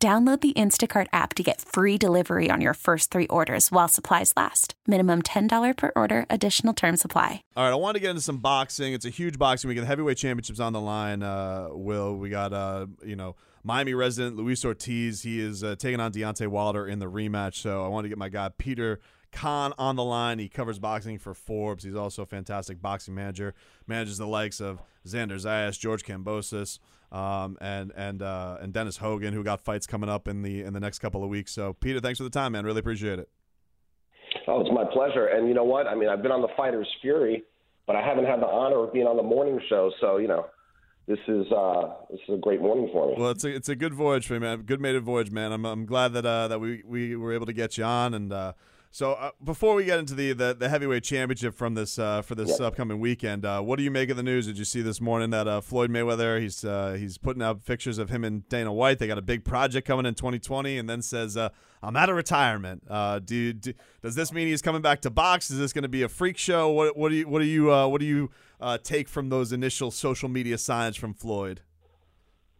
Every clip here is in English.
Download the Instacart app to get free delivery on your first three orders while supplies last. Minimum $10 per order, additional term supply. All right, I want to get into some boxing. It's a huge boxing weekend. The heavyweight championships on the line. Uh, Will, we got, uh, you know, Miami resident Luis Ortiz. He is uh, taking on Deontay Wilder in the rematch. So I want to get my guy Peter Kahn on the line. He covers boxing for Forbes. He's also a fantastic boxing manager. Manages the likes of Xander Zayas, George Kambosos um, and and uh, and Dennis Hogan, who got fights coming up in the in the next couple of weeks. So, Peter, thanks for the time, man. Really appreciate it. Oh, it's my pleasure. And you know what? I mean, I've been on the Fighter's Fury, but I haven't had the honor of being on the morning show. So, you know, this is uh, this is a great morning for me. Well, it's a it's a good voyage for me, man. Good mated voyage, man. I'm I'm glad that uh, that we we were able to get you on and. Uh, so uh, before we get into the, the, the heavyweight championship from this uh, for this upcoming weekend, uh, what do you make of the news? Did you see this morning that uh, Floyd Mayweather he's uh, he's putting out pictures of him and Dana White? They got a big project coming in 2020, and then says uh, I'm out of retirement. Do, do, does this mean he's coming back to box? Is this going to be a freak show? What what do you what do you what do you take from those initial social media signs from Floyd?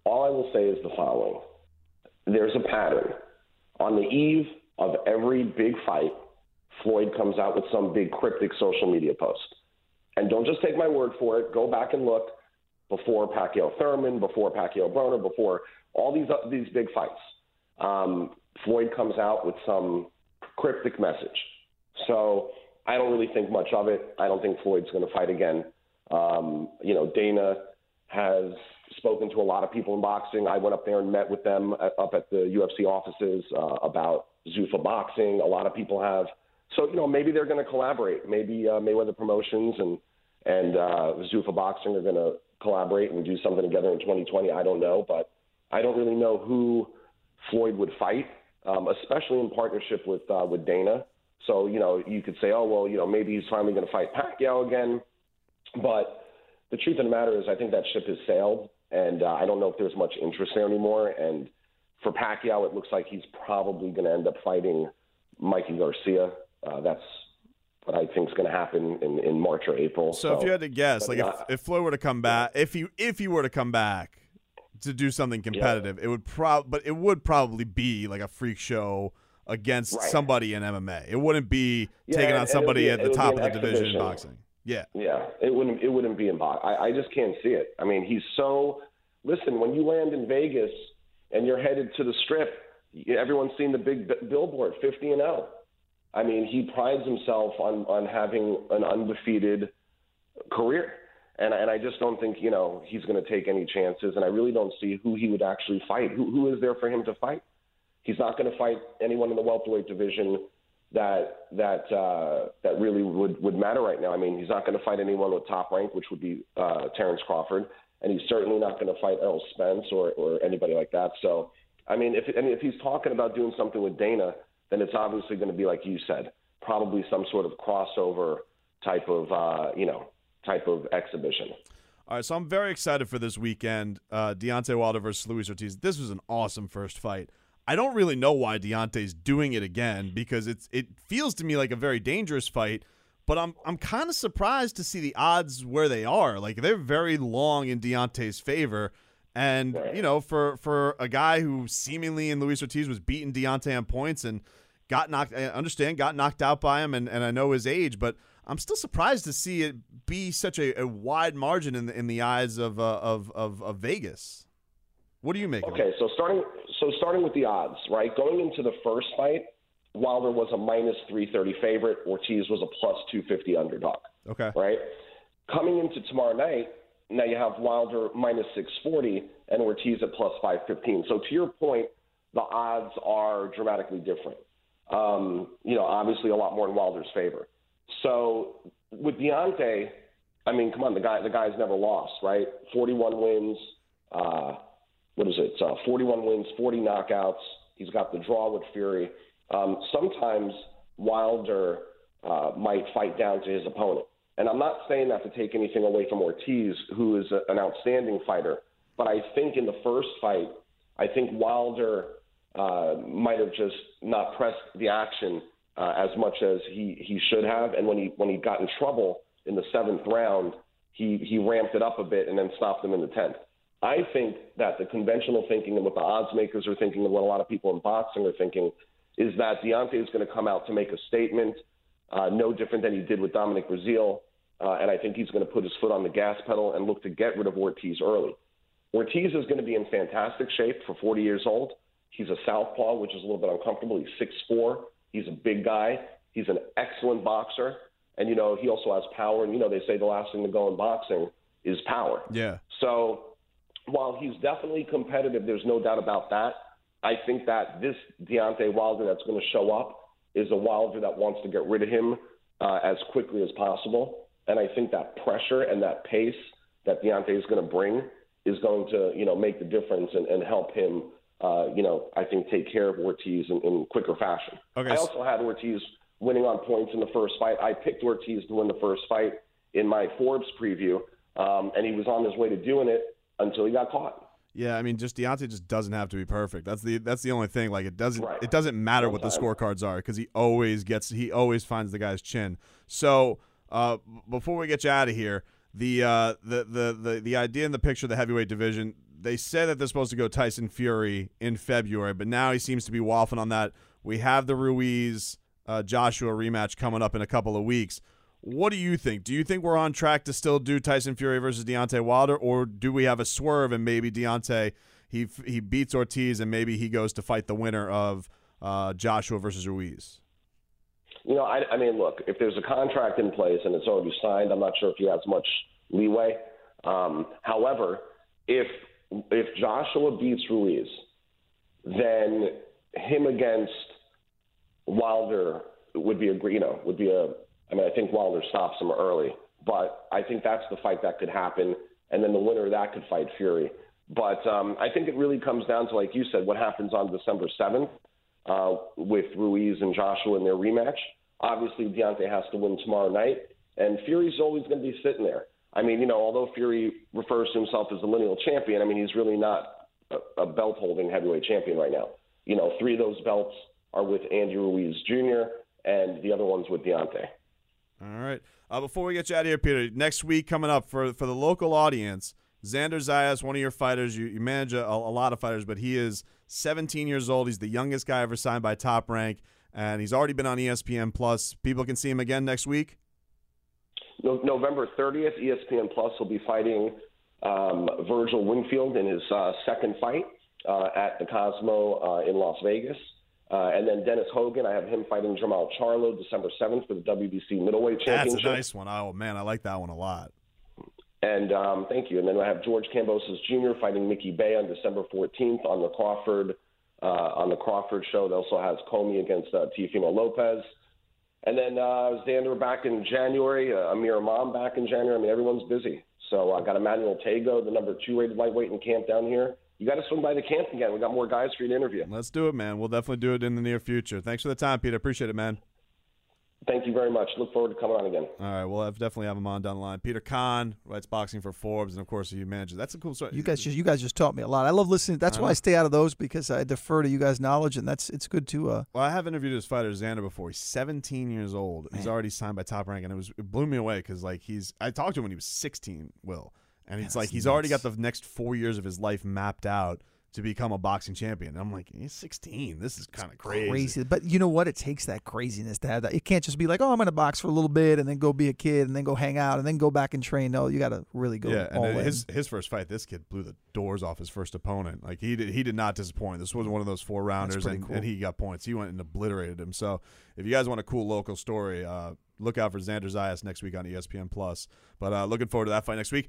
All I will say is the following: There's a pattern on the eve of every big fight, Floyd comes out with some big cryptic social media post. And don't just take my word for it. Go back and look before Pacquiao Thurman, before Pacquiao Broner, before all these uh, these big fights. Um, Floyd comes out with some cryptic message. So I don't really think much of it. I don't think Floyd's going to fight again. Um, you know, Dana has spoken to a lot of people in boxing. I went up there and met with them at, up at the UFC offices uh, about Zuffa Boxing. A lot of people have. So you know maybe they're going to collaborate. Maybe uh, Mayweather Promotions and and uh, Zuffa Boxing are going to collaborate and do something together in 2020. I don't know, but I don't really know who Floyd would fight, um, especially in partnership with uh, with Dana. So you know you could say, oh well, you know maybe he's finally going to fight Pacquiao again, but the truth of the matter is, I think that ship has sailed, and uh, I don't know if there's much interest there anymore. And for Pacquiao, it looks like he's probably going to end up fighting Mikey Garcia. Uh, that's what I think is going to happen in, in March or April. So, so if you had to guess, like if, if Floyd were to come back, if he if he were to come back to do something competitive, yeah. it would prob but it would probably be like a freak show against right. somebody in MMA. It wouldn't be yeah, taking on somebody be, at the top of the exhibition. division in boxing. Yeah. Yeah. It wouldn't it wouldn't be in boxing. I, I just can't see it. I mean, he's so listen, when you land in Vegas and you're headed to the strip, everyone's seen the big billboard, 50 and 0. I mean, he prides himself on on having an undefeated career. And, and I just don't think, you know, he's going to take any chances. And I really don't see who he would actually fight. Who, who is there for him to fight? He's not going to fight anyone in the welterweight division that that uh, that really would would matter right now. I mean, he's not going to fight anyone with top rank, which would be uh, Terrence Crawford and he's certainly not going to fight Errol Spence or, or anybody like that. So, I mean, if and if he's talking about doing something with Dana, then it's obviously going to be like you said, probably some sort of crossover type of uh, you know type of exhibition. All right, so I'm very excited for this weekend. Uh, Deontay Wilder versus Luis Ortiz. This was an awesome first fight. I don't really know why Deontay's doing it again because it's it feels to me like a very dangerous fight but I'm I'm kind of surprised to see the odds where they are. Like they're very long in Deontay's favor. And you know, for for a guy who seemingly in Luis Ortiz was beating Deontay on points and got knocked, I understand, got knocked out by him, and, and I know his age, but I'm still surprised to see it be such a, a wide margin in the, in the eyes of, uh, of, of of Vegas. What do you make? Okay, so starting so starting with the odds, right? Going into the first fight, Wilder was a minus 330 favorite. Ortiz was a plus 250 underdog. Okay. Right? Coming into tomorrow night, now you have Wilder minus 640 and Ortiz at plus 515. So to your point, the odds are dramatically different. Um, you know, obviously a lot more in Wilder's favor. So with Deontay, I mean, come on, the guy the guy's never lost, right? 41 wins. Uh, what is it? Uh, 41 wins, 40 knockouts He's got the draw with Fury. Um, sometimes Wilder uh, might fight down to his opponent. And I'm not saying that to take anything away from Ortiz, who is a, an outstanding fighter. But I think in the first fight, I think Wilder uh, might have just not pressed the action uh, as much as he, he should have. And when he when he got in trouble in the seventh round, he he ramped it up a bit and then stopped him in the tenth. I think that the conventional thinking and what the odds makers are thinking and what a lot of people in boxing are thinking is that Deontay is going to come out to make a statement, uh, no different than he did with Dominic Breazeale. Uh, and I think he's going to put his foot on the gas pedal and look to get rid of Ortiz early. Ortiz is going to be in fantastic shape for 40 years old. He's a southpaw, which is a little bit uncomfortable. He's 6'4. He's a big guy. He's an excellent boxer. And, you know, he also has power. And, you know, they say the last thing to go in boxing is power. Yeah. So while he's definitely competitive, there's no doubt about that. I think that this Deontay Wilder that's going to show up is a Wilder that wants to get rid of him uh, as quickly as possible. And I think that pressure and that pace that Deontay is going to bring is going to, you know, make the difference and, and help him, uh, you know, I think take care of Ortiz in, in quicker fashion. Okay. I also had Ortiz winning on points in the first fight. I picked Ortiz to win the first fight in my Forbes preview, um, and he was on his way to doing it until he got caught. Yeah, I mean, just Deontay just doesn't have to be perfect. That's the that's the only thing. Like it doesn't Right. it doesn't matter what the scorecards are because he always gets he always finds the guy's chin. So uh, before we get you out of here, the uh, the, the the the idea in the picture of the heavyweight division, they said that they're supposed to go Tyson Fury in February, but now he seems to be waffling on that. We have the Ruiz uh, Joshua rematch coming up in a couple of weeks. What do you think? Do you think we're on track to still do Tyson Fury versus Deontay Wilder, or do we have a swerve and maybe Deontay he he beats Ortiz and maybe he goes to fight the winner of uh, Joshua versus Ruiz? You know, I, I mean, look, if there's a contract in place and it's already signed, I'm not sure if he has much leeway. Um, however, if if Joshua beats Ruiz, then him against Wilder would be a you know would be a. I mean, I think Wilder stops him early, but I think that's the fight that could happen, and then the winner of that could fight Fury. But um, I think it really comes down to, like you said, what happens on December 7th uh, with Ruiz and Joshua in their rematch. Obviously, Deontay has to win tomorrow night, and Fury's always going to be sitting there. I mean, you know, although Fury refers to himself as the lineal champion, I mean, he's really not a, a belt holding heavyweight champion right now. You know, three of those belts are with Andy Ruiz Jr., and the other one's with Deontay. All right. Uh, before we get you out of here, Peter, next week coming up for for the local audience, Xander Zayas, one of your fighters. You, you manage a, a lot of fighters, but he is 17 years old. He's the youngest guy ever signed by Top Rank, and he's already been on ESPN Plus. People can see him again next week. No, November 30th, ESPN Plus will be fighting um, Virgil Winfield in his uh, second fight uh, at the Cosmo uh, in Las Vegas. Uh, and then Dennis Hogan, I have him fighting Jermall Charlo December 7th for the WBC Middleweight championship. That's a nice one. Oh man, I like that one a lot. And um, thank you. And then I have George Kambosos Jr. fighting Mickey Bey on December 14th on the Crawford uh, on the Crawford show. It also has Commey against uh, Teofimo Lopez. And then uh, Xander back in January, uh, Amir Imam back in January. I mean, everyone's busy. So I got Emmanuel Tagoe, the number two rated lightweight in camp down here. You got to swing by the camp again. We got more guys for you to interview. Let's do it, man. We'll definitely do it in the near future. Thanks for the time, Peter. Appreciate it, man. Thank you very much. Look forward to coming on again. All right, we'll have, definitely have him on down the line. Peter Kahn writes boxing for Forbes, and of course, he manages. That's a cool story. You guys just you guys just taught me a lot. I love listening. That's I why know. I stay out of those because I defer to you guys' knowledge, and that's it's good to. Uh, Well, I have interviewed his fighter Xander before. He's 17 years old. He's already signed by Top Rank, and it was it blew me away because like he's I talked to him when he was 16. Will, and it's like he's already got the next four years of his life mapped out to become a boxing champion. And I'm like, he's 16. This is kind of crazy. But you know what? It takes that craziness to have that. It can't just be like, oh, I'm going to box for a little bit and then go be a kid and then go hang out and then go back and train. No, you got to really go Yeah, and all then in. his his first fight, this kid blew the doors off his first opponent. Like he did, he did not disappoint. This was one of those four rounders, and, cool. and he got points. He went and obliterated him. So if you guys want a cool local story, uh, look out for Xander Zayas next week on ESPN Plus. But uh, looking forward to that fight next week.